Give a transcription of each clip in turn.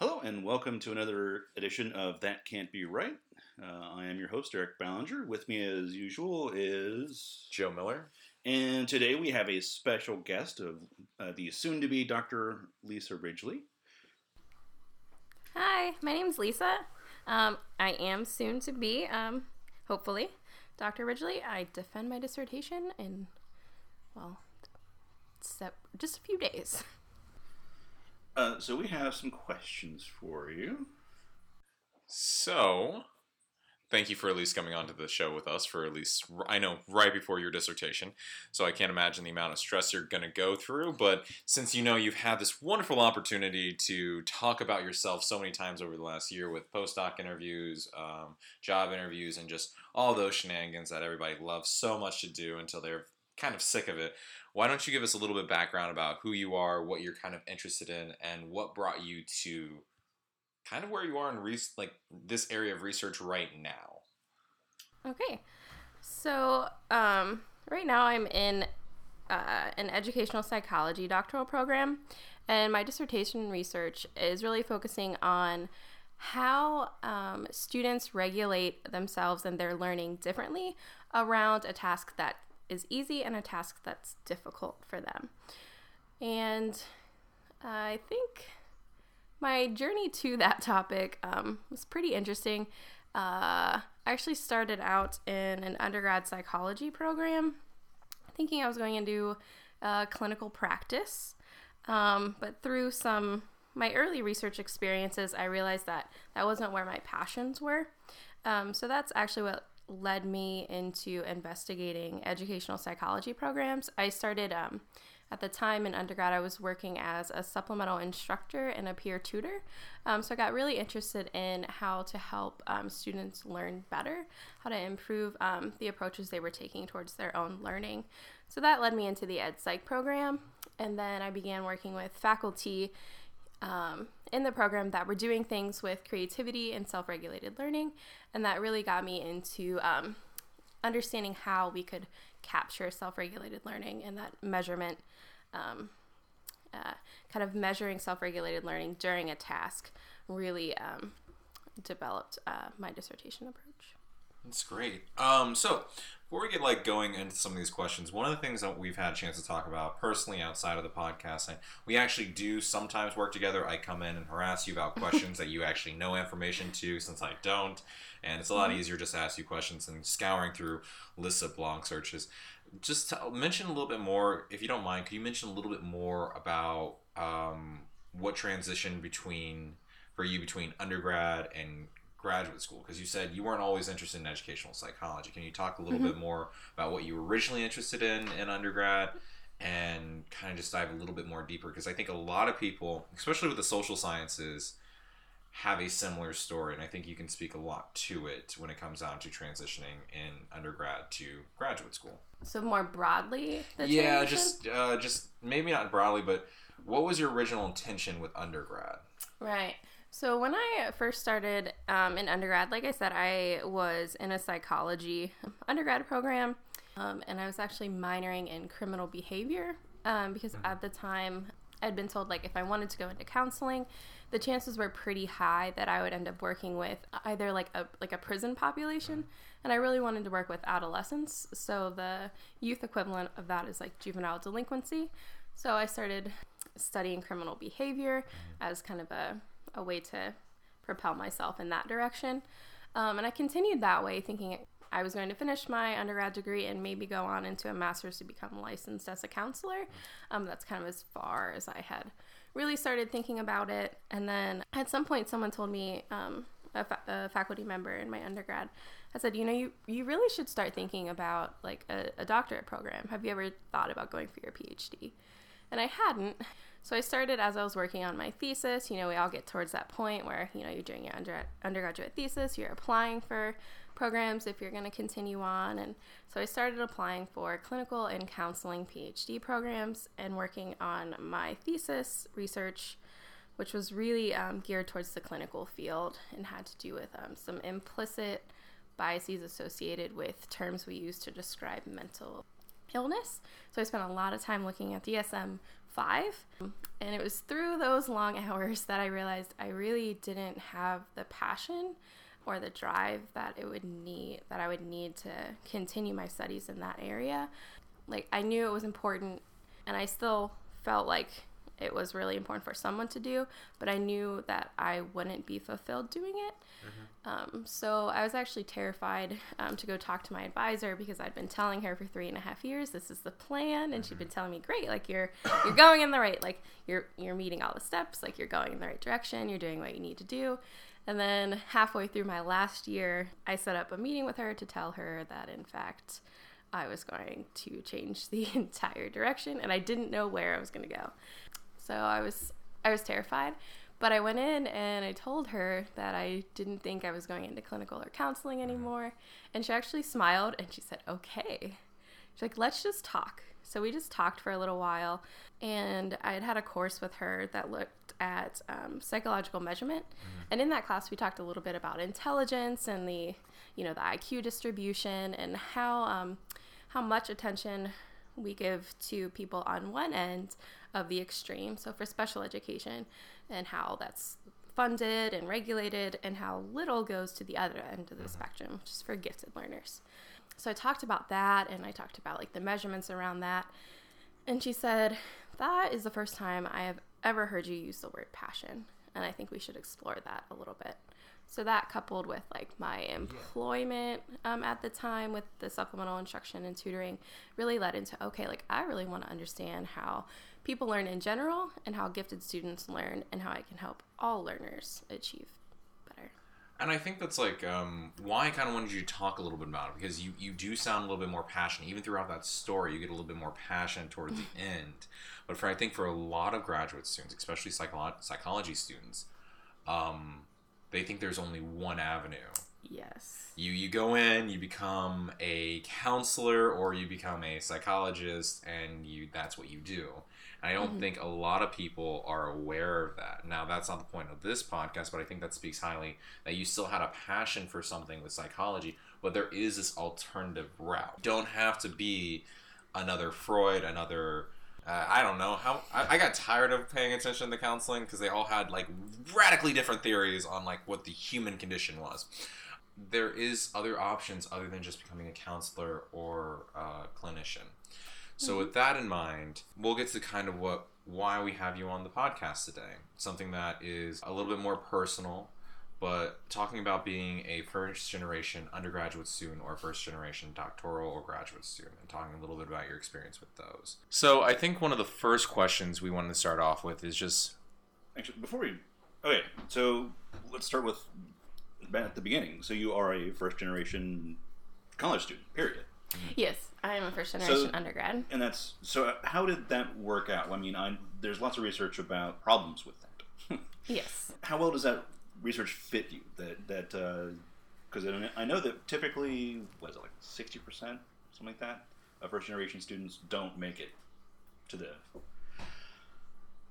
Hello, and welcome to another edition of That Can't Be Right. Uh, I am your host, Eric Ballinger. With me, as usual, is Joe Miller. And today we have a special guest of uh, the soon to be Dr. Lisa Ridgely. Hi, my name's Lisa. Um, I am soon to be, um, hopefully, Dr. Ridgely. I defend my dissertation in, well, just a few days. Uh, so we have some questions for you. So, thank you for at least coming on to the show with us for at least I know right before your dissertation. So I can't imagine the amount of stress you're going to go through. But since you know you've had this wonderful opportunity to talk about yourself so many times over the last year with postdoc interviews, um, job interviews, and just all those shenanigans that everybody loves so much to do until they're kind of sick of it. Why don't you give us a little bit background about who you are, what you're kind of interested in, and what brought you to kind of where you are in re- like this area of research right now? Okay, so um, right now I'm in uh, an educational psychology doctoral program, and my dissertation research is really focusing on how um, students regulate themselves and their learning differently around a task that is easy and a task that's difficult for them. And I think my journey to that topic um, was pretty interesting. Uh, I actually started out in an undergrad psychology program, thinking I was going into uh, clinical practice. Um, but through some my early research experiences, I realized that that wasn't where my passions were. Um, so that's actually what led me into investigating educational psychology programs. I started um, at the time in undergrad, I was working as a supplemental instructor and a peer tutor. Um, so I got really interested in how to help um, students learn better, how to improve um, the approaches they were taking towards their own learning. So that led me into the Ed Psych program. And then I began working with faculty um, in the program that were doing things with creativity and self regulated learning. And that really got me into um, understanding how we could capture self regulated learning and that measurement. Um, uh, kind of measuring self regulated learning during a task really um, developed uh, my dissertation approach. That's great. Um, so before we get like going into some of these questions, one of the things that we've had a chance to talk about personally outside of the podcast, and we actually do sometimes work together. I come in and harass you about questions that you actually know information to, since I don't, and it's a lot mm-hmm. easier just to ask you questions than scouring through lists of blog searches. Just to mention a little bit more, if you don't mind, could you mention a little bit more about um, what transition between for you between undergrad and graduate school? Because you said you weren't always interested in educational psychology. Can you talk a little mm-hmm. bit more about what you were originally interested in in undergrad and kind of just dive a little bit more deeper? Because I think a lot of people, especially with the social sciences, have a similar story, and I think you can speak a lot to it when it comes down to transitioning in undergrad to graduate school. So more broadly, yeah, just uh, just maybe not broadly, but what was your original intention with undergrad? Right. So when I first started um, in undergrad, like I said, I was in a psychology undergrad program, um, and I was actually minoring in criminal behavior um, because mm-hmm. at the time I'd been told like if I wanted to go into counseling, the chances were pretty high that I would end up working with either like a like a prison population, mm-hmm. and I really wanted to work with adolescents. So the youth equivalent of that is like juvenile delinquency. So I started studying criminal behavior mm-hmm. as kind of a a way to propel myself in that direction. Um, and I continued that way, thinking I was going to finish my undergrad degree and maybe go on into a master's to become licensed as a counselor. Um, that's kind of as far as I had really started thinking about it. And then at some point, someone told me, um, a, fa- a, faculty member in my undergrad, I said, you know, you, you really should start thinking about like a, a doctorate program. Have you ever thought about going for your PhD? And I hadn't. So I started as I was working on my thesis. You know, we all get towards that point where, you know, you're doing your under, undergraduate thesis, you're applying for programs if you're going to continue on. And so I started applying for clinical and counseling PhD programs and working on my thesis research, which was really um, geared towards the clinical field and had to do with um, some implicit biases associated with terms we use to describe mental illness. So I spent a lot of time looking at DSM 5. And it was through those long hours that I realized I really didn't have the passion or the drive that it would need that I would need to continue my studies in that area. Like I knew it was important and I still felt like it was really important for someone to do, but I knew that I wouldn't be fulfilled doing it. Mm-hmm. Um, so I was actually terrified um, to go talk to my advisor because I'd been telling her for three and a half years this is the plan, and she'd been telling me, "Great, like you're you're going in the right, like you're you're meeting all the steps, like you're going in the right direction, you're doing what you need to do." And then halfway through my last year, I set up a meeting with her to tell her that in fact I was going to change the entire direction, and I didn't know where I was going to go. So I was I was terrified. But I went in and I told her that I didn't think I was going into clinical or counseling anymore. And she actually smiled and she said, okay. She's like, let's just talk. So we just talked for a little while. And I had had a course with her that looked at um, psychological measurement. And in that class, we talked a little bit about intelligence and the, you know, the IQ distribution and how, um, how much attention we give to people on one end of the extreme. So for special education, and how that's funded and regulated, and how little goes to the other end of the spectrum, which is for gifted learners. So I talked about that, and I talked about like the measurements around that. And she said, That is the first time I have ever heard you use the word passion. And I think we should explore that a little bit. So that coupled with like my employment um, at the time with the supplemental instruction and tutoring really led into okay, like I really want to understand how people learn in general and how gifted students learn and how I can help all learners achieve better. And I think that's like um, why I kind of wanted you to talk a little bit about it because you, you do sound a little bit more passionate. Even throughout that story, you get a little bit more passionate towards the end. But for I think for a lot of graduate students, especially psycholo- psychology students, um, they think there's only one avenue. Yes. You you go in, you become a counselor or you become a psychologist, and you that's what you do. I don't think a lot of people are aware of that. Now that's not the point of this podcast, but I think that speaks highly that you still had a passion for something with psychology, but there is this alternative route. Don't have to be another Freud, another uh, I don't know how I, I got tired of paying attention to counseling because they all had like radically different theories on like what the human condition was. There is other options other than just becoming a counselor or a clinician. So with that in mind, we'll get to kind of what why we have you on the podcast today. Something that is a little bit more personal, but talking about being a first generation undergraduate student or first generation doctoral or graduate student and talking a little bit about your experience with those. So I think one of the first questions we wanted to start off with is just Actually, before we, oh okay, so let's start with at the beginning. So you are a first generation college student, period. Yes, I am a first generation So- undergrad. And that's so. Uh, how did that work out? I mean, I, there's lots of research about problems with that. Yes. how well does that research fit you? That that uh, because I know that typically, what is it like sixty percent, something like that, of first generation students don't make it to the.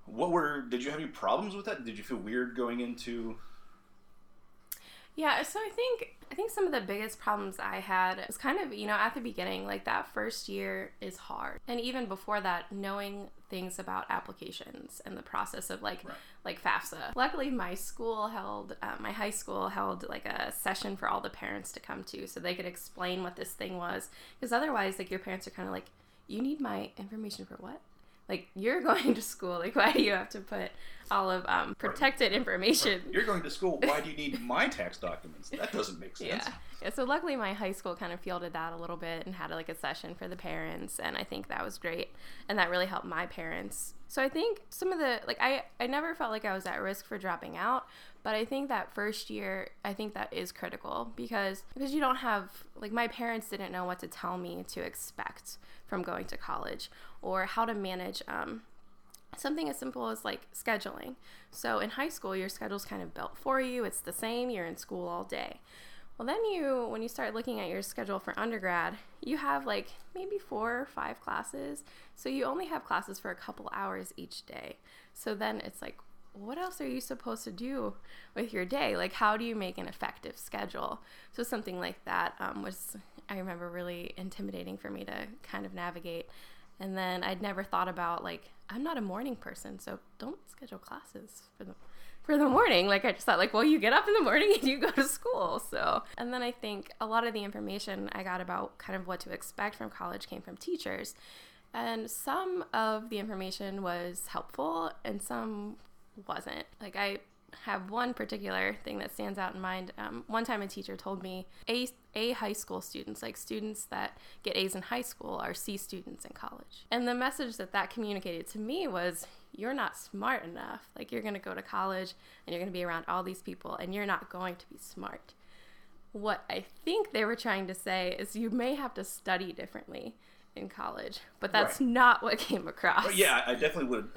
What were? Did you have any problems with that? Did you feel weird going into? Yeah, so I think I think some of the biggest problems I had was kind of, you know, at the beginning, like that first year is hard. And even before that, knowing things about applications and the process of like Right. like FAFSA. Luckily, my school held, uh, my high school held like a session for all the parents to come to so they could explain what this thing was. Because otherwise, like your parents are kind of like, you need my information for what? Like you're going to school. Like why do you have to put all of um, protected information? You're going to school. Why do you need my tax documents? That doesn't make sense. Yeah. yeah. So luckily, my high school kind of fielded that a little bit and had like a session for the parents, and I think that was great, and that really helped my parents. So I think some of the like I I never felt like I was at risk for dropping out, but I think that first year I think that is critical because because you don't have like my parents didn't know what to tell me to expect from going to college or how to manage um, something as simple as like scheduling. So in high school, your schedule's kind of built for you. It's the same. You're in school all day. Well, then you, when you start looking at your schedule for undergrad, you have like maybe four or five classes. So you only have classes for a couple hours each day. So then it's like, what else are you supposed to do with your day? Like, how do you make an effective schedule? So something like that um, was I remember really intimidating for me to kind of navigate. And then I'd never thought about like I'm not a morning person, so don't schedule classes for the for the morning. Like I just thought like, well, you get up in the morning and you go to school. So, and then I think a lot of the information I got about kind of what to expect from college came from teachers. And some of the information was helpful and some wasn't. Like I have one particular thing that stands out in mind. Um, one time, a teacher told me a a high school students, like students that get A's in high school, are C students in college. And the message that that communicated to me was, you're not smart enough. Like you're going to go to college and you're going to be around all these people, and you're not going to be smart. What I think they were trying to say is, you may have to study differently in college, but that's Right. not what came across. But yeah, I definitely would.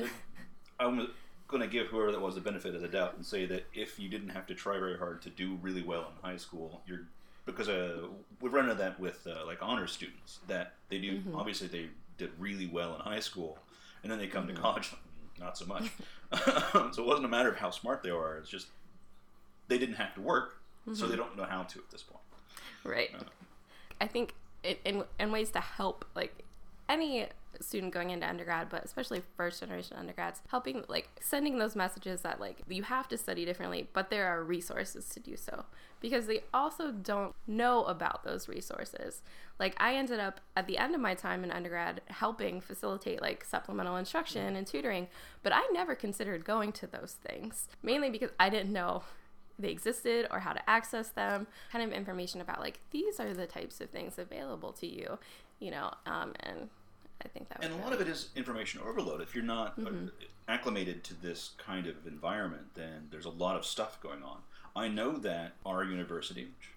I'm going to give whoever that was the benefit of the doubt and say that if you didn't have to try very hard to do really well in high school, you're because uh, we've run into that with uh, like honor students that they do. Obviously, they did really well in high school, and then they come to college, not so much. so it wasn't a matter of how smart they are. It's just they didn't have to work, so they don't know how to at this point. Right. I think in, in in ways to help like any student going into undergrad, but especially first generation undergrads, helping like sending those messages that like you have to study differently, but there are resources to do so because they also don't know about those resources. Like I ended up at the end of my time in undergrad helping facilitate like supplemental instruction and tutoring, but I never considered going to those things, mainly because I didn't know they existed or how to access them kind of information about like these are the types of things available to you you know um, and i think that And a lot really- of it is information overload. If you're not uh, acclimated to this kind of environment, then there's a lot of stuff going on. I know that our university, which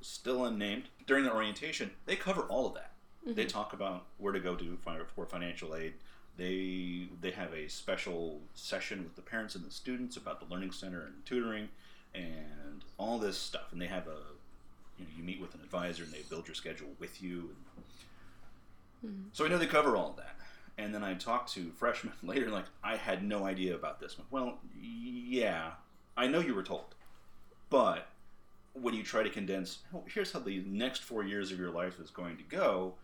still unnamed, during the orientation, they cover all of that. They talk about where to go to for financial aid. They they have a special session with the parents and the students about the learning center and tutoring, and all this stuff. And they have a you know you meet with an advisor and they build your schedule with you. Mm-hmm. So I know they cover all of that. And then I talked to freshmen later, like, I had no idea about this one. Well, yeah, I know you were told. But when you try to condense, oh, here's how the next four years of your life is going to go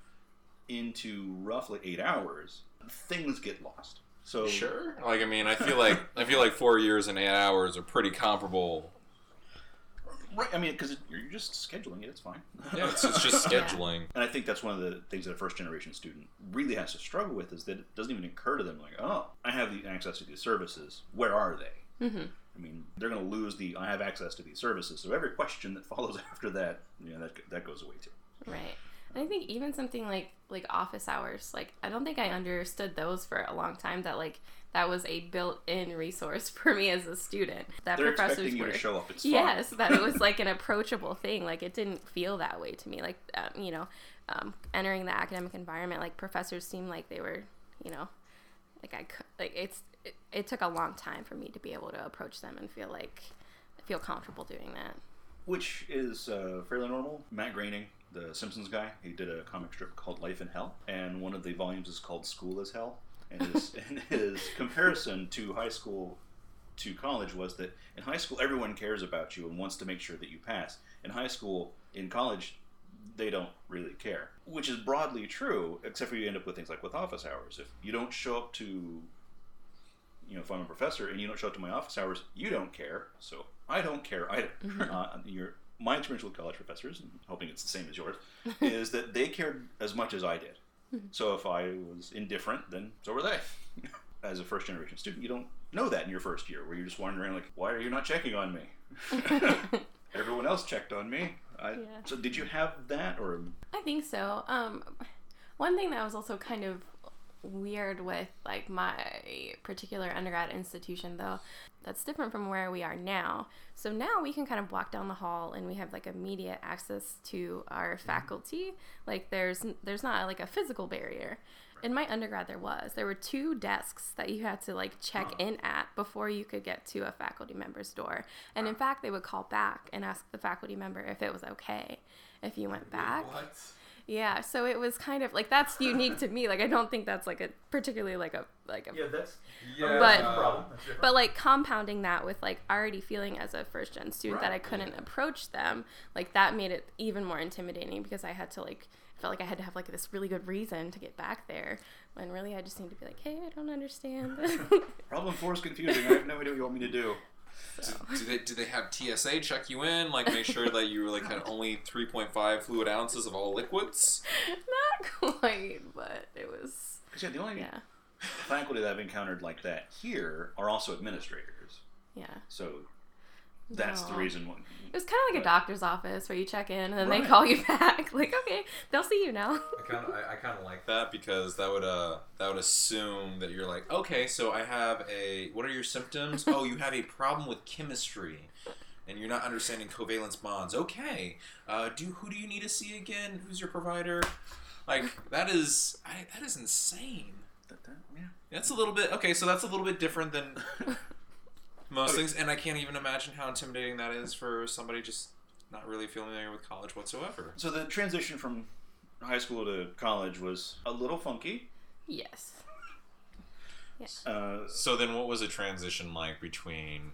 into roughly eight hours, things get lost. So Sure. Like I mean, I feel like I feel like four years and eight hours are pretty comparable. Right? I mean, because you're just scheduling it; it's fine. Yeah, it's, it's just scheduling. And I think that's one of the things that a first generation student really has to struggle with is that it doesn't even occur to them like, oh, I have the access to these services. Where are they? Mm-hmm. I mean, they're going to lose the I have access to these services. So every question that follows after that, you know, that that goes away too. right and i think even something like like office hours like i don't think i understood those for a long time that like that was a built-in resource for me as a student that They're professors expecting you were to show up. Yes that it was like an approachable thing like it didn't feel that way to me like um, you know um, entering the academic environment like professors seemed like they were you know like i could like it's it, it took a long time for me to be able to approach them and feel like feel comfortable doing that which is uh, fairly normal. Matt Groening, the Simpsons guy, he did a comic strip called Life in Hell, and one of the volumes is called School is Hell. And his, and his comparison to high school to college was that in high school everyone cares about you and wants to make sure that you pass. In high school, in college, they don't really care, which is broadly true, except for you end up with things like with office hours. If you don't show up to, you know, if I'm a professor and you don't show up to my office hours, you don't care. So I don't care either. Uh, your my experience with college professors, and hoping it's the same as yours, is that they cared as much as I did. So if I was indifferent, then so were they. As a first generation student, you don't know that in your first year, where you're just wondering like, why are you not checking on me? Everyone else checked on me. I, Yeah. So did you have that, or I think so. Um, one thing that was also kind of weird with like my particular undergrad institution though. That's different from where we are now. So now we can kind of walk down the hall and we have like immediate access to our mm-hmm. faculty. Like there's there's not like a physical barrier. In my undergrad there was. There were two desks that you had to like check in at before you could get to a faculty member's door. And in fact they would call back and ask the faculty member if it was okay if you went back. What? Yeah, so it was kind of like that's unique to me. Like I don't think that's like a particularly like a like a Yeah, that's Yeah. But- a problem. But like compounding that with like already feeling as a first gen student that I couldn't approach them, like that made it even more intimidating because I had to like felt like I had to have like this really good reason to get back there when really I just need to be like, hey, I don't understand. problem four is confusing. I have no idea what you want me to do. So, Do they do they have TSA check you in, like make sure that you like had only three point five fluid ounces of all liquids? not quite, but it was 'Cause, yeah, the only yeah, faculty that I've encountered like that here are also administrators. yeah. So that's the reason why. It was kind of like a doctor's office where you check in and then they call you back. Like, okay, they'll see you now. I kind of I, I kind of like that because that would uh that would assume that you're like okay so I have a what are your symptoms? Oh you have a problem with chemistry and you're not understanding covalence bonds. Okay uh, do who do you need to see again? Who's your provider? Like that is I, that is insane. That- that- yeah. that's a little bit okay so that's a little bit different than most things and I can't even imagine how intimidating that is for somebody just not really familiar with college whatsoever So the transition from high school to college was a little funky. yes. Uh, So then, what was a transition like between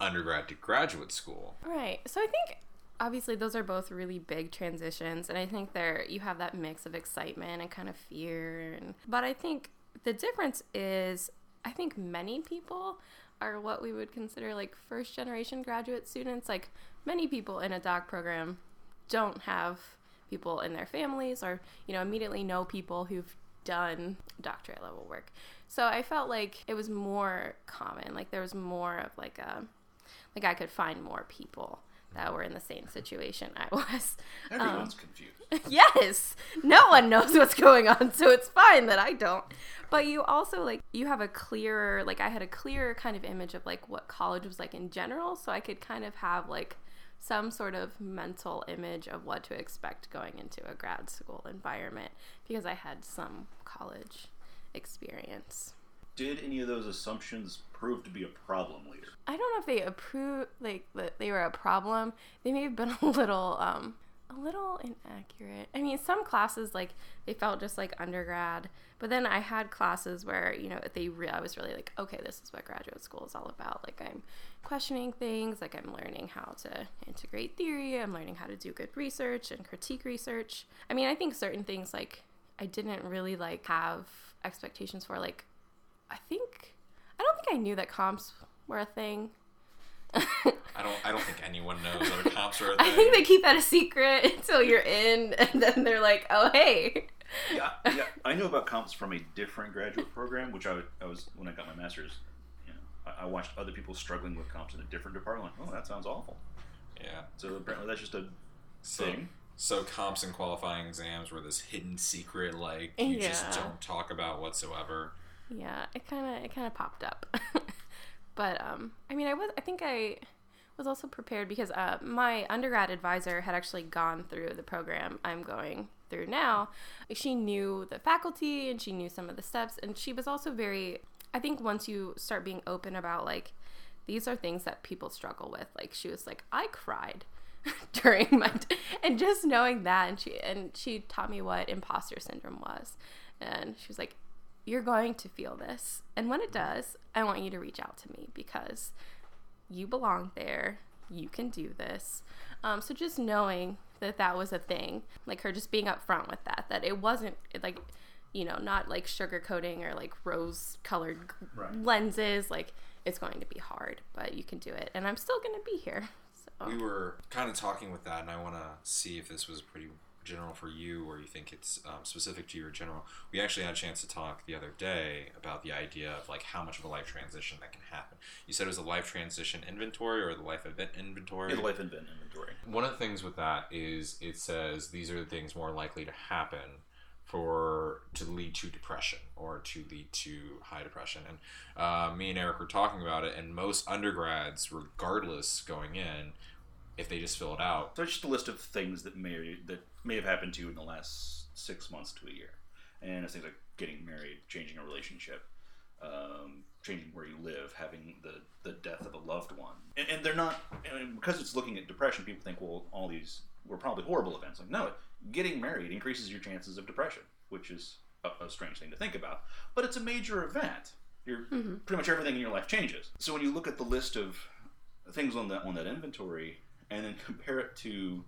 undergrad to graduate school? Right. So I think obviously those are both really big transitions and I think there you have that mix of excitement and kind of fear and but I think the difference is I think many people are what we would consider like first generation graduate students. Like many people in a doc program don't have people in their families or you know immediately know people who've done doctorate level work. So i felt like it was more common like there was more of like a like i could find more people that were in the same situation i was. Everyone's um, confused. yes. No one knows what's going on so it's fine that i don't. But you also like you have a clearer like i had a clearer kind of image of like what college was like in general so i could kind of have like some sort of mental image of what to expect going into a grad school environment because i had some college experience Did any of those assumptions prove to be a problem later? I don't know if they approved like that they were a problem. They may have been a little um a little inaccurate. I mean, some classes like they felt just like undergrad, but then I had classes where you know they re- I was really like, okay, this is what graduate school is all about. Like I'm questioning things, like I'm learning how to integrate theory, I'm learning how to do good research and critique research. I mean, I think certain things like I didn't really like have expectations for like I think I don't think I knew that comps were a thing. I don't. I don't think anyone knows that comps are. a I thing. I think they keep that a secret until you're in, and then they're like, "Oh, hey." Yeah, yeah. I knew about comps from a different graduate program, which I, would- I was when I got my master's. You know, I, I watched other people struggling with comps in a different department. Like, oh, that sounds awful. Yeah. So apparently that's just a So, thing. so comps and qualifying exams were this hidden secret, like you just don't talk about whatsoever. Yeah, it kind of it kind of popped up, but um, I mean, I was I think I was also prepared because uh, my undergrad advisor had actually gone through the program I'm going through now. She knew the faculty and she knew some of the steps, and she was also very. I think once you start being open about like these are things that people struggle with, like she was like, I cried during my and just knowing that and she and she taught me what imposter syndrome was and she was like you're going to feel this. And when it does i want you to reach out to me because you belong there. You can do this. Um, so just knowing that that was a thing like her just being upfront with that that it wasn't like you know not like sugarcoating or like rose colored Right. lenses like it's going to be hard but you can do it. And i'm still going to be here so. We were kind of talking with that, and I want to see if this was pretty general for you, or you think it's um, specific to your general. We actually had a chance to talk the other day about the idea of like how much of a life transition that can happen. You said it was a life transition inventory or the life event inventory. The life invent inventory. One of the things with that is it says these are the things more likely to happen for to lead to depression or to lead to high depression. And uh, me and Eric were talking about it, and most undergrads, regardless going in, if they just fill it out, So it's just a list of things that may that may have happened to you in the last six months to a year, and it's things like getting married, changing a relationship, um, changing where you live, having the, the death of a loved one. And, and they're not, and because it's looking at depression, people think, well, all these were probably horrible events. Like, no, getting married increases your chances of depression, which is a, a strange thing to think about. But it's a major event. You're, Pretty much everything in your life changes. So when you look at the list of things on that on that inventory and then compare it to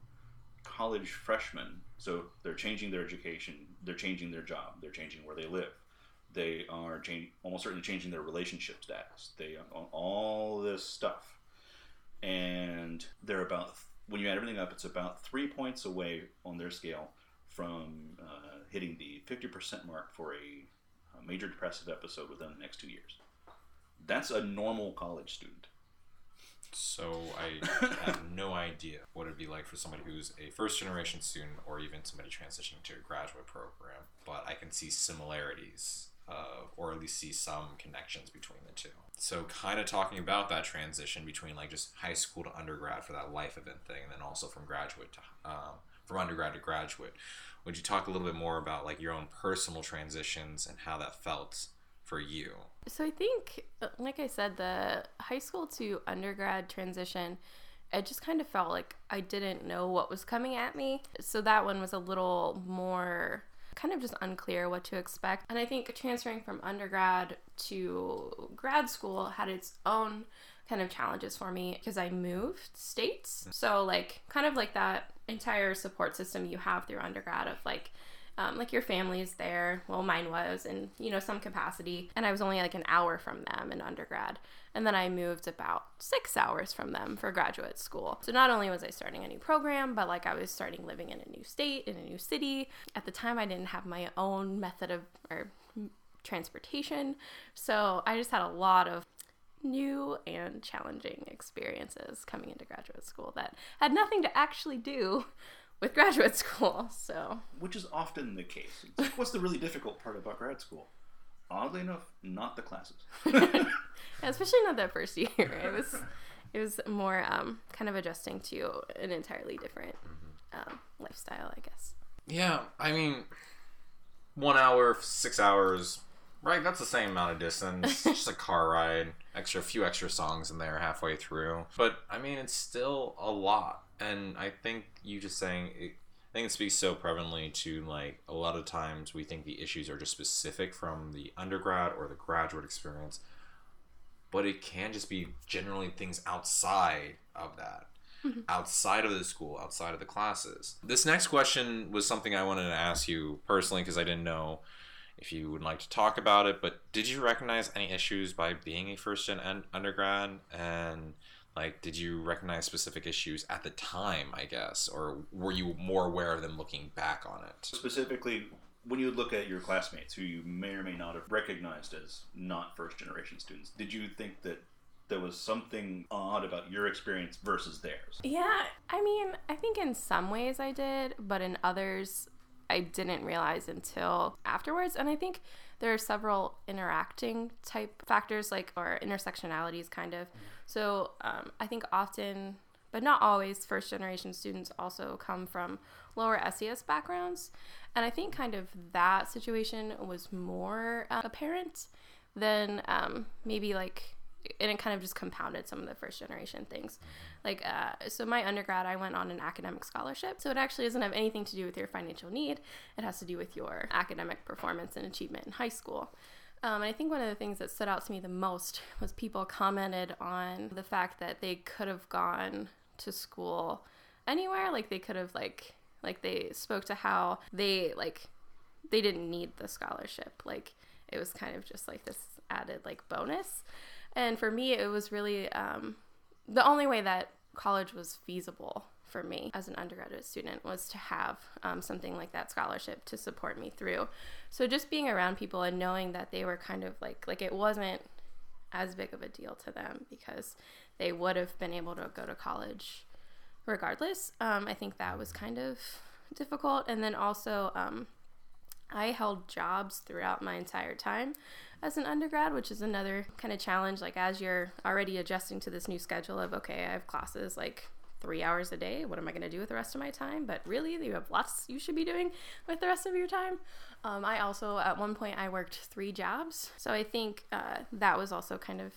college freshmen, so they're changing their education, they're changing their job, they're changing where they live, they are change, almost certainly changing their relationship status. They on all this stuff, and they're about when you add everything up, it's about three points away on their scale from uh, hitting the fifty percent mark for a, a major depressive episode within the next two years. That's a normal college student. So I have no idea what it'd be like for somebody who's a first generation student or even somebody transitioning to a graduate program. But I can see similarities, uh, or at least see some connections between the two. So kind of talking about that transition between like just high school to undergrad for that life event thing, and then also from graduate to um, from undergrad to graduate. Would you talk a little bit more about like your own personal transitions and how that felt for you? So I think, uh, like I said, the high school to undergrad transition, it just kind of felt like I didn't know what was coming at me. So that one was a little more kind of just unclear what to expect. And I think transferring from undergrad to grad school had its own kind of challenges for me because I moved states. So like kind of like that entire support system you have through undergrad of like um, like your family is there. Well, mine was in you know some capacity, and I was only like an hour from them in undergrad, and then I moved about six hours from them for graduate school. So not only was I starting a new program, but like I was starting living in a new state in a new city. At the time, I didn't have my own method of or transportation, so I just had a lot of new and challenging experiences coming into graduate school that had nothing to actually do with graduate school. So, which is often the case. It's like, what's the really difficult part about grad school? Oddly enough, not the classes. especially not that first year, it was it was more um, kind of adjusting to an entirely different um, lifestyle, I guess. Yeah, I mean, one hour, six hours, right? That's the same amount of distance. just a car ride, extra, few extra songs in there halfway through. But I mean, it's still a lot. And I think you just saying, it, I think it speaks so prevalently to like a lot of times we think the issues are just specific from the undergrad or the graduate experience, but it can just be generally things outside of that mm-hmm. outside of the school, outside of the classes. This next question was something I wanted to ask you personally because I didn't know if you would like to talk about it. But did you recognize any issues by being a first gen undergrad? And like, did you recognize specific issues at the time, I guess? Or were you more aware of them looking back on it? Specifically, when you look at your classmates who you may or may not have recognized as not first generation students, did you think that there was something odd about your experience versus theirs? Yeah, I mean, I think in some ways I did, but in others I didn't realize until afterwards. And I think there are several interacting type factors, like, or intersectionalities, kind of. So um, I think often, but not always, first generation students also come from lower SES backgrounds. And I think kind of that situation was more uh, apparent than um, maybe like and it kind of just compounded some of the first generation things. Like, uh, so my undergrad, I went on an academic scholarship. So it actually doesn't have anything to do with your financial need, it has to do with your academic performance and achievement in high school. Um, and I think one of the things that stood out to me the most was people commented on the fact that they could have gone to school anywhere. Like they could have like like they spoke to how they like they didn't need the scholarship. Like it was kind of just like this added like bonus. And for me, it was really um, the only way that college was feasible for me as an undergraduate student was to have um, something like that scholarship to support me through. So just being around people and knowing that they were kind of like like it wasn't as big of a deal to them because they would have been able to go to college regardless. Um, I think that was kind of difficult. And then also, um, I held jobs throughout my entire time as an undergrad, which is another kind of challenge. Like, as you're already adjusting to this new schedule of, okay, I have classes like three hours a day. What am I going to do with the rest of my time? But really, you have lots you should be doing with the rest of your time. Um, I also, at one point, I worked three jobs. So I think uh, that was also kind of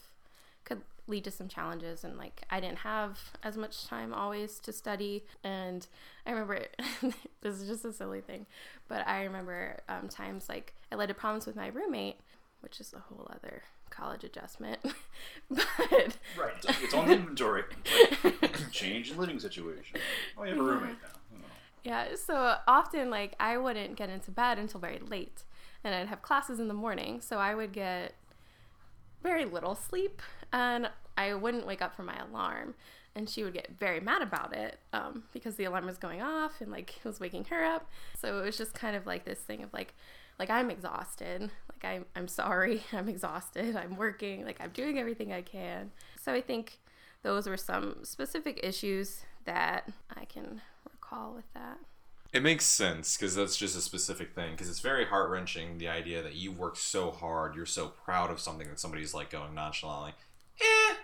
could lead to some challenges and like I didn't have as much time always to study and I remember this is just a silly thing but I remember um, times like I led to problems with my roommate which is a whole other college adjustment but Right. It's, it's on the inventory. Like, change in living situation. Oh, you have a roommate now. Oh. Yeah, so often like I wouldn't get into bed until very late and I'd have classes in the morning, so I would get very little sleep and I wouldn't wake up from my alarm. And she would get very mad about it um, because the alarm was going off and like it was waking her up. So it was just kind of like this thing of like, like I'm exhausted. Like I'm, I'm sorry, I'm exhausted. I'm working. Like I'm doing everything I can. So I think those were some specific issues that I can recall with that. It makes sense because that's just a specific thing. Because it's very heart wrenching the idea that you worked so hard, you're so proud of something that somebody's like going nonchalantly, eh,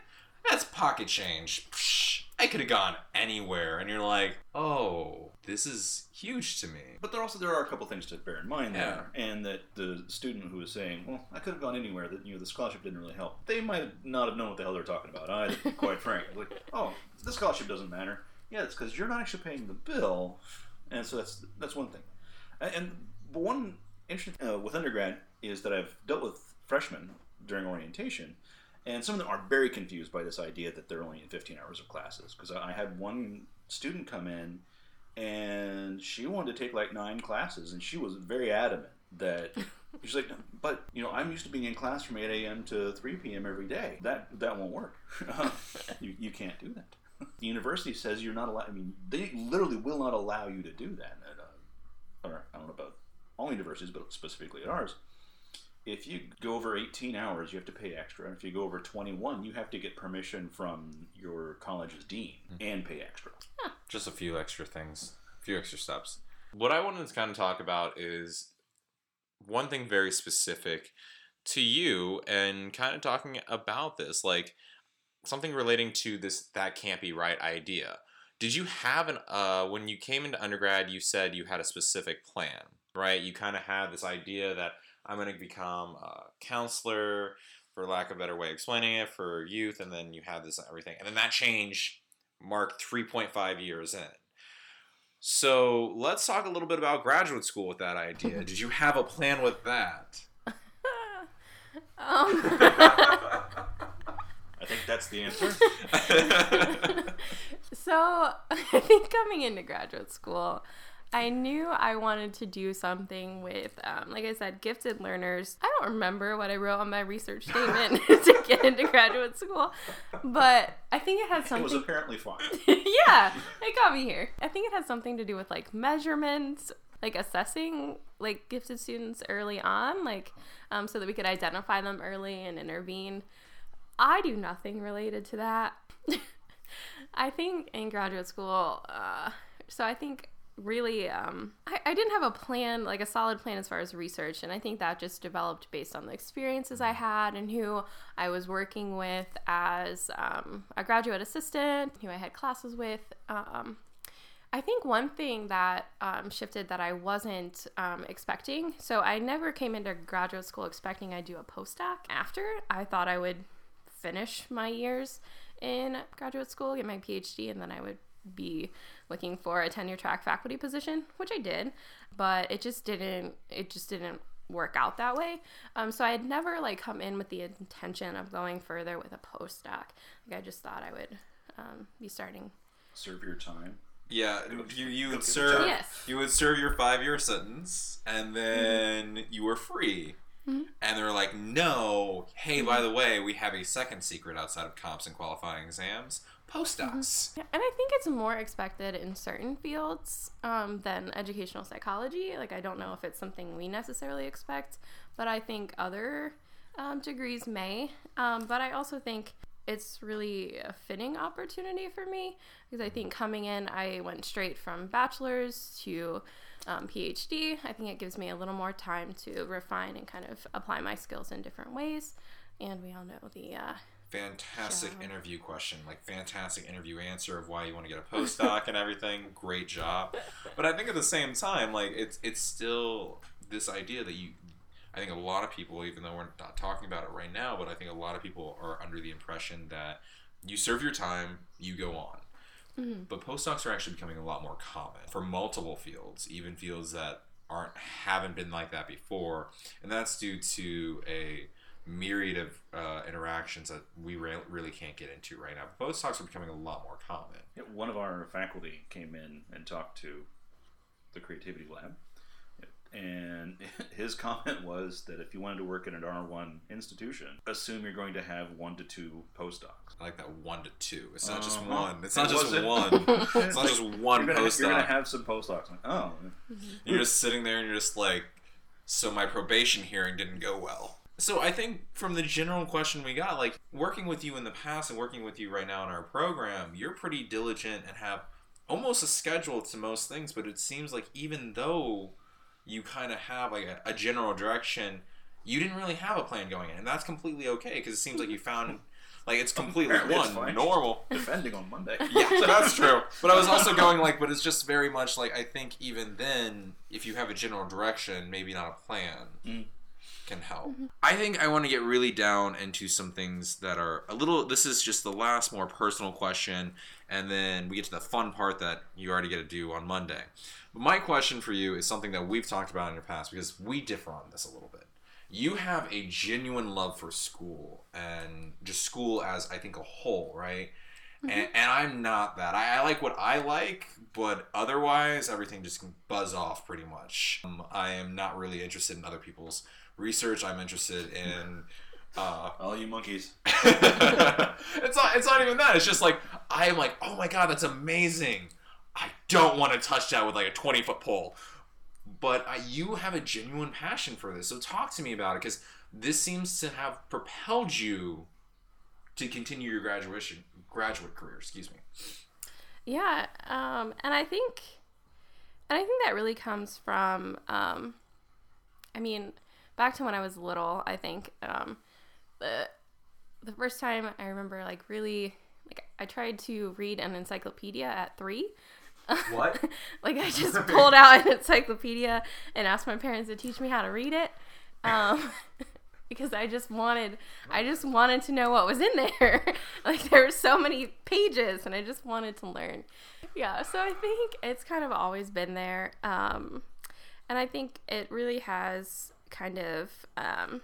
that's pocket change. Psh, I could have gone anywhere, and you're like, oh, this is huge to me. But there also there are a couple things to bear in mind there, and that the student who was saying, "Well, I could have gone anywhere," that you know the scholarship didn't really help. They might not have known what the hell they're talking about either. quite frankly, like, oh, the scholarship doesn't matter. Yeah, it's because you're not actually paying the bill, and so that's that's one thing. And, and but one interesting uh, with undergrad is that I've dealt with freshmen during orientation, and some of them are very confused by this idea that they're only in 15 hours of classes. Because I had one student come in, and she wanted to take like nine classes, and she was very adamant that she's like, but you know, I'm used to being in class from 8 a.m. to 3 p.m. every day. That that won't work. you you can't do that. The university says you're not allowed. I mean, they literally will not allow you to do that. At, uh, or I don't know about all universities, but specifically at ours. If you go over 18 hours, you have to pay extra. And if you go over 21, you have to get permission from your college's dean and pay extra. Just a few extra things, a few extra steps. What I wanted to kind of talk about is one thing very specific to you and kind of talking about this, like something relating to this that can't be right idea. Did you have an uh when you came into undergrad you said you had a specific plan, right? You kind of had this idea that I'm going to become a counselor for lack of a better way of explaining it for youth and then you have this everything. And then that change marked 3.5 years in. So let's talk a little bit about graduate school with that idea. Did you have a plan with that? Um, I think that's the answer. so I think coming into graduate school, I knew I wanted to do something with, um, like I said, gifted learners. I don't remember what I wrote on my research statement to get into graduate school, but I think it had something. it was apparently fine. yeah, it got me here. I think it had something to do with like measurements, like assessing like gifted students early on, like um, so that we could identify them early and intervene. I do nothing related to that. I think in graduate school, uh, so I think really um, I, I didn't have a plan like a solid plan as far as research and i think that just developed based on the experiences i had and who i was working with as um, a graduate assistant who i had classes with um, I think one thing that um, shifted that I wasn't um, expecting. So I never came into graduate school expecting I'd do a postdoc after. I thought I would finish my years in graduate school, get my PhD, and then I would be looking for a tenure track faculty position, which I did, but it just didn't. It just didn't work out that way. Um, so I had never like come in with the intention of going further with a postdoc. Like I just thought I would um, be starting. Serve your time. Yeah, you you would serve. Yes. you would serve your five year sentence, and then you were free. Mhm. And they were like, "No, hey, by the way, we have a second secret outside of comps and qualifying exams: postdocs." Yeah, and I think it's more expected in certain fields um, than educational psychology. Like, I don't know if it's something we necessarily expect, but I think other um, degrees may. Um, but I also think it's really a fitting opportunity for me because I think coming in, I went straight from bachelor's to um, PhD. I think it gives me a little more time to refine and kind of apply my skills in different ways. And we all know the uh, fantastic interview question, like fantastic interview answer of why you want to get a postdoc and everything. Great job. But I think at the same time, like it's it's still this idea that you. I think a lot of people, even though we're not talking about it right now, but I think a lot of people are under the impression that you serve your time, you go on. Mm-hmm. But postdocs are actually becoming a lot more common for multiple fields, even fields that aren't haven't been like that before, and that's due to a myriad of uh, interactions that we re- really can't get into right now. But postdocs are becoming a lot more common. Yeah, one of our faculty came in and talked to the creativity lab, and his comment was that if you wanted to work in an R1 institution, assume you're going to have one to two postdocs. I like that one to two. It's not just Uh-huh. one. It's not just it? one. It's not just one you're gonna, postdoc. You're gonna have some postdocs. Like, oh, You're just sitting there and you're just like, so my probation hearing didn't go well. So I think from the general question we got, like working with you in the past and working with you right now in our program, you're pretty diligent and have almost a schedule to most things, but it seems like even though you kind of have like a, a general direction, you didn't really have a plan going in, and that's completely okay because it seems like you found like it's completely Apparently it's one normal. defending on Monday. Yeah, that's true. But I was also going like, but it's just very much like I think even then, if you have a general direction, maybe not a plan, Mm. Can help. I think I want to get really down into some things that are a little. This is just the last more personal question, and then we get to the fun part that you already get to do on Monday. But my question for you is something that we've talked about in your past because we differ on this a little bit. You have a genuine love for school and just school as I think a whole, right? And, and I'm not that. I, I like what I like, but otherwise, everything just can buzz off pretty much. Um, I am not really interested in other people's research. I'm interested in. Uh, All you monkeys. it's not. It's not even that. It's just like I am like, oh my god, that's amazing. I don't want to touch that with like a 20 foot pole. But I, you have a genuine passion for this. So talk to me about it because this seems to have propelled you to continue your graduation graduate career. Excuse me. Yeah, um, and I think, and I think that really comes from, um, I mean, back to when I was little. I think um, the the first time I remember, like, really, like, I tried to read an encyclopedia at three. What? like, I just pulled out an encyclopedia and asked my parents to teach me how to read it. Um, because I just wanted I just wanted to know what was in there. like there were so many pages and I just wanted to learn. Yeah, so I think it's kind of always been there. Um and I think it really has kind of um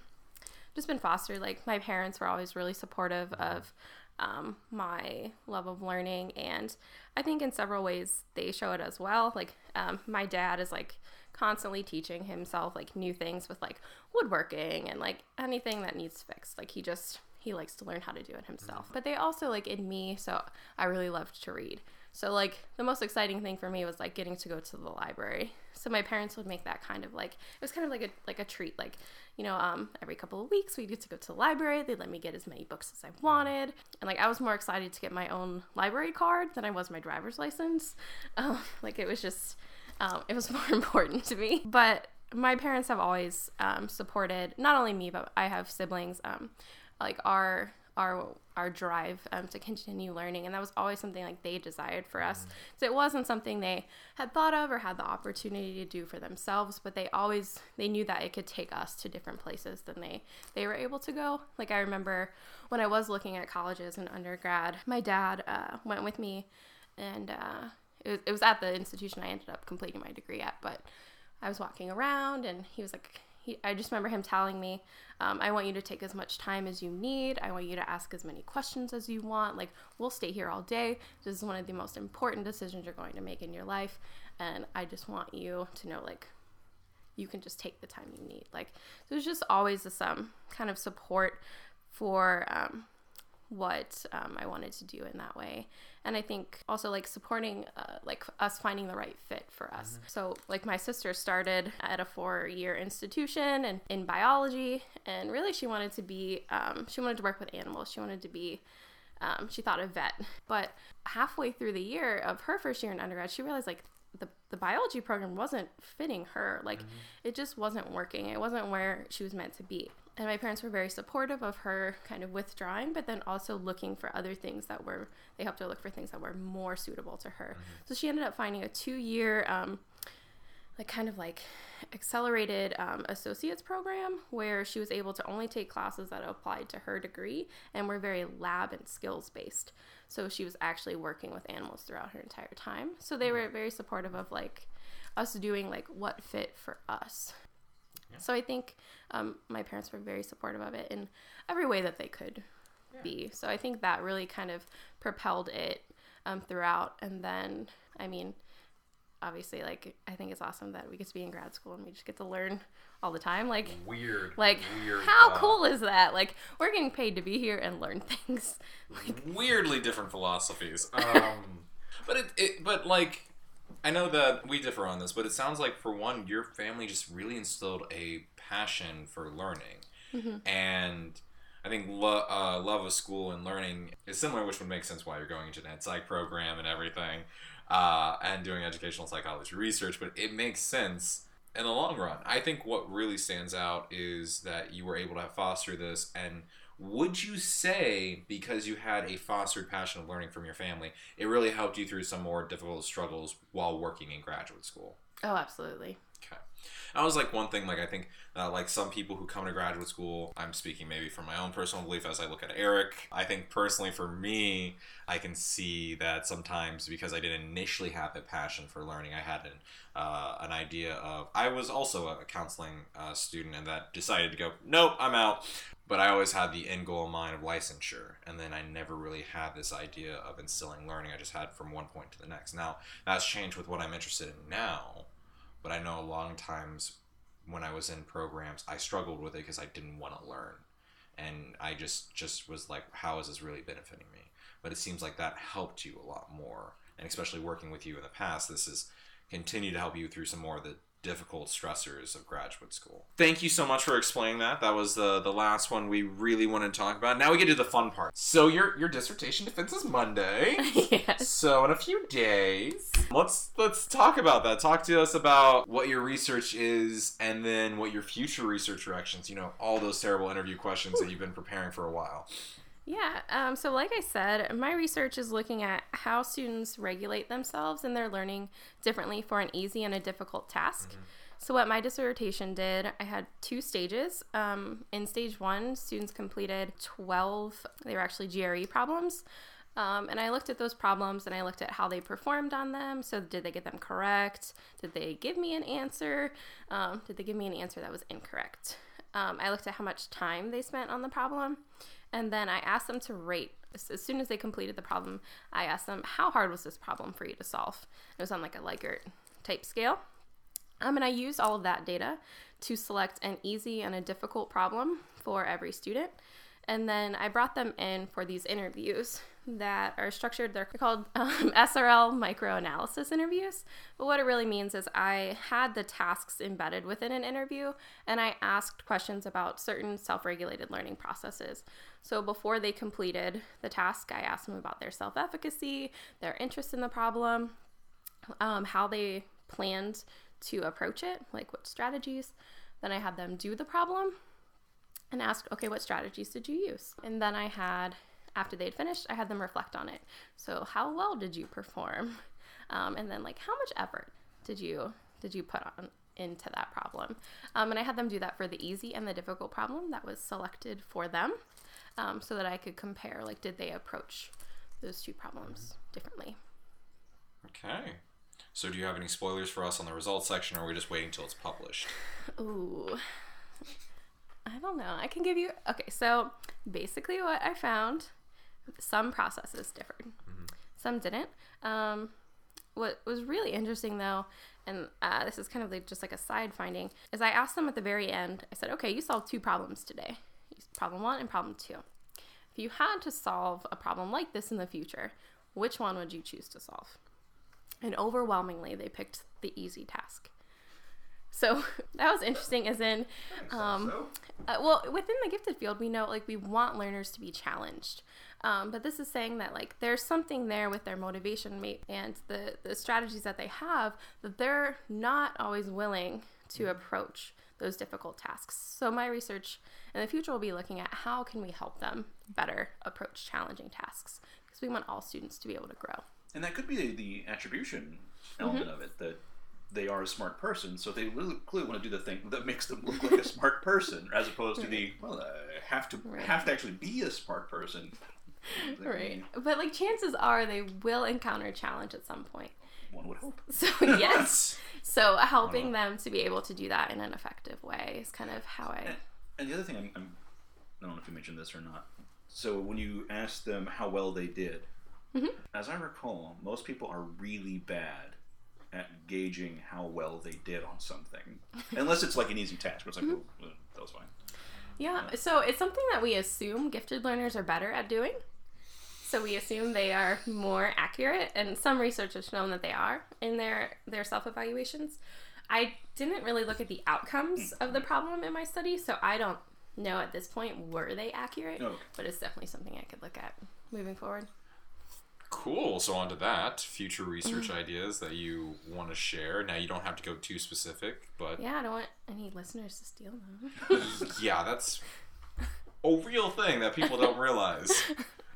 just been fostered. Like my parents were always really supportive of um, my love of learning and i think in several ways they show it as well. Like um, my dad is like constantly teaching himself like new things with like woodworking and like anything that needs fixed. Like he just he likes to learn how to do it himself. But they also like in me so i really loved to read. So like the most exciting thing for me was like getting to go to the library so my parents would make that kind of like it was kind of like a like a treat like you know um every couple of weeks we'd get to go to the library they'd let me get as many books as i wanted and like i was more excited to get my own library card than i was my driver's license. Um, like it was just um, it was more important to me. But my parents have always um, supported not only me but i have siblings um, like our our our drive um, to continue learning and that was always something like they desired for us. So it wasn't something they had thought of or had the opportunity to do for themselves but they always they knew that it could take us to different places than they they were able to go. Like i remember when i was looking at colleges in undergrad my dad uh, went with me and uh, it, was, it was at the institution i ended up completing my degree at but i was walking around and he was like he, I just remember him telling me, um, I want you to take as much time as you need. I want you to ask as many questions as you want. Like, we'll stay here all day. This is one of the most important decisions you're going to make in your life. And I just want you to know, like, you can just take the time you need. Like, there's just always this um, kind of support for um, what um, I wanted to do in that way. And I think also like supporting uh, like us finding the right fit for us. So like my sister started at a four year institution and in biology, and really she wanted to be um, she wanted to work with animals. She wanted to be um, she thought a vet. But halfway through the year of her first year in undergrad, she realized like the, the biology program wasn't fitting her. Like it just wasn't working. It wasn't where she was meant to be. And my parents were very supportive of her kind of withdrawing, but then also looking for other things that were, they helped her look for things that were more suitable to her. So she ended up finding a two year, um, like kind of like accelerated um, associates program where she was able to only take classes that applied to her degree and were very lab and skills based. So she was actually working with animals throughout her entire time. So they were very supportive of like us doing like what fit for us. So I think um, my parents were very supportive of it in every way that they could be. So I think that really kind of propelled it um, throughout. And then, I mean, obviously, like I think it's awesome that we get to be in grad school and we just get to learn all the time. Like, Weird. like weird. how uh, cool is that? Like we're getting paid to be here and learn things. weirdly different philosophies. Um, but it, it, but like, I know that we differ on this, but it sounds like for one, your family just really instilled a passion for learning, and I think lo- uh, love of school and learning is similar, which would make sense why you're going into an ed psych program and everything, uh, and doing educational psychology research. But it makes sense in the long run. I think what really stands out is that you were able to foster this and would you say because you had a fostered passion of learning from your family it really helped you through some more difficult struggles while working in graduate school? Oh, absolutely. okay. That was like one thing like i think uh, like some people who come to graduate school i'm speaking maybe from my own personal belief as i look at eric i think personally for me i can see that sometimes because i didn't initially have a passion for learning i had an, uh, an idea of i was also a counseling uh, student and that decided to go nope i'm out but I always had the end goal in mind of licensure, and then I never really had this idea of instilling learning. I just had from one point to the next. Now that's changed with what I'm interested in now, but I know a of times when I was in programs, I struggled with it because I didn't want to learn, and I just just was like, how is this really benefiting me? But it seems like that helped you a lot more, and especially working with you in the past, this has continued to help you through some more of the difficult stressors of graduate school. Thank you so much for explaining that. That was the the last one we really wanted to talk about. Now we get to the fun part. So your your dissertation defense is Monday. yes. So in a few days, let's let's talk about that. Talk to us about what your research is, and then what your future research directions. You know, all those terrible interview questions that you've been preparing for a while. Yeah, um, so like I said, my research is looking at how students regulate themselves and their learning differently for an easy and a difficult task. So, what my dissertation did, I had two stages. Um, in stage one, students completed 12, they were actually GRE problems. Um, and I looked at those problems and I looked at how they performed on them. So, did they get them correct? Did they give me an answer? Um, did they give me an answer that was incorrect? Um, I looked at how much time they spent on the problem. And then I asked them to rate. As, soon as they completed the problem, I asked them, How hard was this problem for you to solve? It was on like a Likert type scale. Um, and I used all of that data to select an easy and a difficult problem for every student. And then I brought them in for these interviews that are structured. They're called um, SRL microanalysis interviews. But what it really means is I had the tasks embedded within an interview and I asked questions about certain self regulated learning processes. So before they completed the task, I asked them about their self efficacy, their interest in the problem, um, how they planned to approach it, like what strategies. Then I had them do the problem and asked, okay, what strategies did you use? And then I had, after they'd finished, I had them reflect on it. So how well did you perform? Um, and then like how much effort did you did you put on into that problem? Um, and I had them do that for the easy and the difficult problem that was selected for them, um, so that I could compare like did they approach those two problems differently. Okay. So do you have any spoilers for us on the results section, or are we just waiting till it's published? Ooh. I don't know. I can give you. Okay, so basically, what I found some processes differed, some didn't. Um, what was really interesting, though, and uh, this is kind of like just like a side finding, is I asked them at the very end, I said, okay, you solved two problems today problem one and problem two. If you had to solve a problem like this in the future, which one would you choose to solve? And overwhelmingly, they picked the easy task. So that was interesting, as in, um, uh, well, within the gifted field, we know like we want learners to be challenged. Um, but this is saying that like there's something there with their motivation and the, the strategies that they have that they're not always willing to approach those difficult tasks. So my research in the future will be looking at how can we help them better approach challenging tasks because we want all students to be able to grow. And that could be the attribution element of it that they are a smart person, so they really clearly want to do the thing that makes them look like a smart person, as opposed to the well, I have to Right. have to actually be a smart person. Right. But like chances are they will encounter a challenge at some point. One would hope. So yes. So helping them to be able to do that in an effective way is kind of how I And the other thing, I'm, I'm, I don't know if you mentioned this or not. So when you ask them how well they did, Mhm. as I recall, most people are really bad at gauging how well they did on something, unless it's like an easy task. Where it's like, Mm-hmm. "Oh, that was fine. Yeah, so it's something that we assume gifted learners are better at doing. So we assume they are more accurate, and some research has shown that they are in their their self evaluations. I didn't really look at the outcomes of the problem in my study, so I don't know at this point were they accurate, Oh, but it's definitely something I could look at moving forward. Cool. So on to that. Future research Mm-hmm. ideas that you want to share. Now you don't have to go too specific, but Yeah, I don't want any listeners to steal them. yeah, that's a real thing that people don't realize.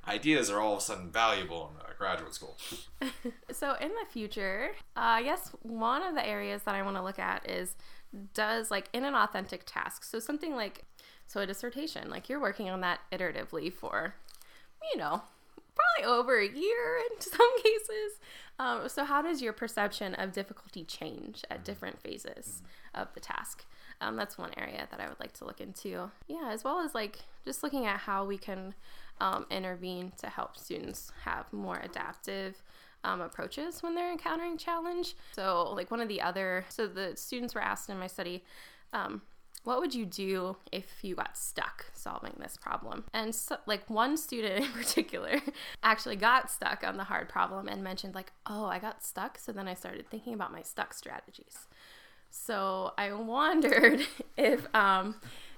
Ideas are all of a sudden valuable in uh, graduate school. So in the future, uh, I guess one of the areas that I want to look at is does like in an authentic task. So something like so a dissertation, like you're working on that iteratively for, you know, probably over a year in some cases. Um, so how does your perception of difficulty change at different phases of the task? Um, that's one area that I would like to look into. Yeah, as well as like just looking at how we can um, intervene to help students have more adaptive um, approaches when they're encountering challenge. So, like one of the other, so the students were asked in my study, um, what would you do if you got stuck solving this problem? And so, like one student in particular actually got stuck on the hard problem and mentioned like, "Oh, I got stuck." So then I started thinking about my stuck strategies. So I wondered if um,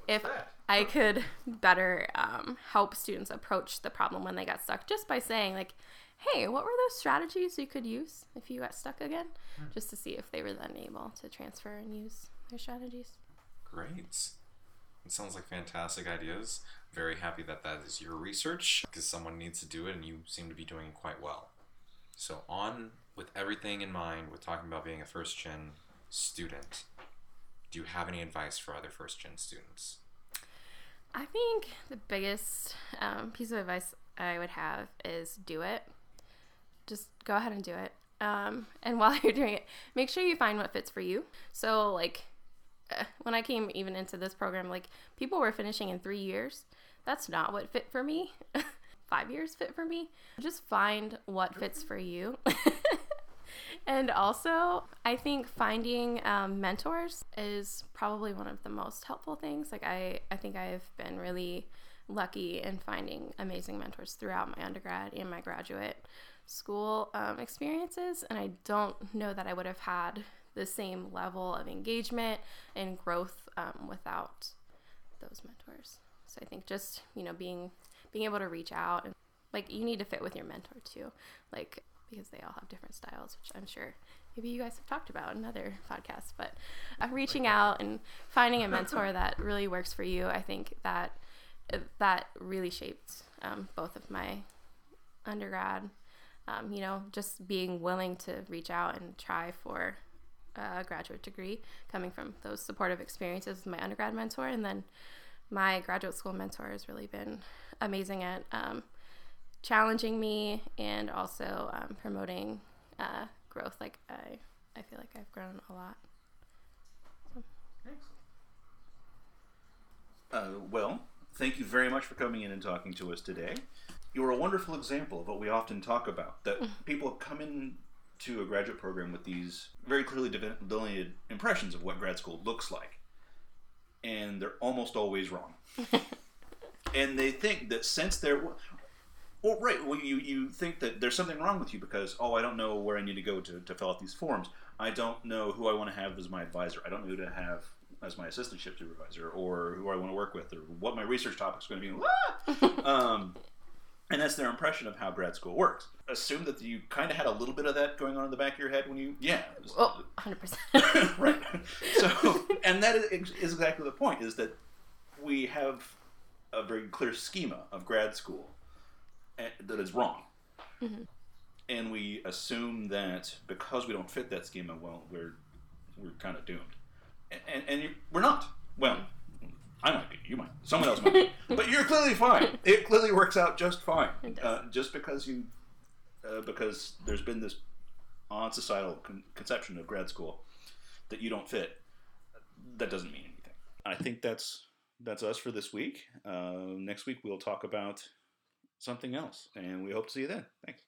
if I could better um, help students approach the problem when they got stuck just by saying like, "Hey, what were those strategies you could use if you got stuck again?" Just to see if they were then able to transfer and use their strategies. Great. It sounds like fantastic ideas. Very happy that that is your research because someone needs to do it and you seem to be doing it quite well. So, on with everything in mind, with talking about being a first gen student, do you have any advice for other first gen students? I think the biggest um, piece of advice I would have is do it. Just go ahead and do it. Um, and while you're doing it, make sure you find what fits for you. So, like, uh, when I came even into this program, like, people were finishing in three years. That's not what fit for me. Five years fit for me. Just find what fits for you. and also, I think finding um, mentors is probably one of the most helpful things. Like, I, I think I've been really lucky in finding amazing mentors throughout my undergrad and my graduate school um, experiences. And I don't know that I would have had the same level of engagement and growth um, without those mentors. So I think just, you know, being being able to reach out and like you need to fit with your mentor too. Like because they all have different styles, which I'm sure maybe you guys have talked about in other podcasts. But uh, reaching out and finding a mentor that really works for you, I think that uh, that really shaped um, both of my undergrad. Um, you know, just being willing to reach out and try for a graduate degree, coming from those supportive experiences with my undergrad mentor, and then my graduate school mentor has really been amazing at um, challenging me and also um, promoting uh, growth. Like I, I feel like I've grown a lot. Uh, well, thank you very much for coming in and talking to us today. You're a wonderful example of what we often talk about that people come in to a graduate program with these very clearly delineated impressions of what grad school looks like. And they're almost always wrong. and they think that since they're. Well, right. Well, you, you think that there's something wrong with you because, oh, I don't know where I need to go to, to fill out these forms. I don't know who I want to have as my advisor. I don't know who to have as my assistantship supervisor or who I want to work with or what my research topic is going to be. Um, and that's their impression of how grad school works. Assume that you kind of had a little bit of that going on in the back of your head when you, yeah. Oh, 100%. right. So, and that is, is exactly the point: is that we have a very clear schema of grad school that is wrong, and we assume that because we don't fit that schema, well, we're we're kind of doomed, and and, and you, we're not. Well, I might be. You might. Someone else might. be. But you're clearly fine. It clearly works out just fine. Uh, just because you, uh, because there's been this on societal con- conception of grad school that you don't fit, that doesn't mean anything. I think that's that's us for this week. Uh, next week we'll talk about something else, and we hope to see you then. Thanks.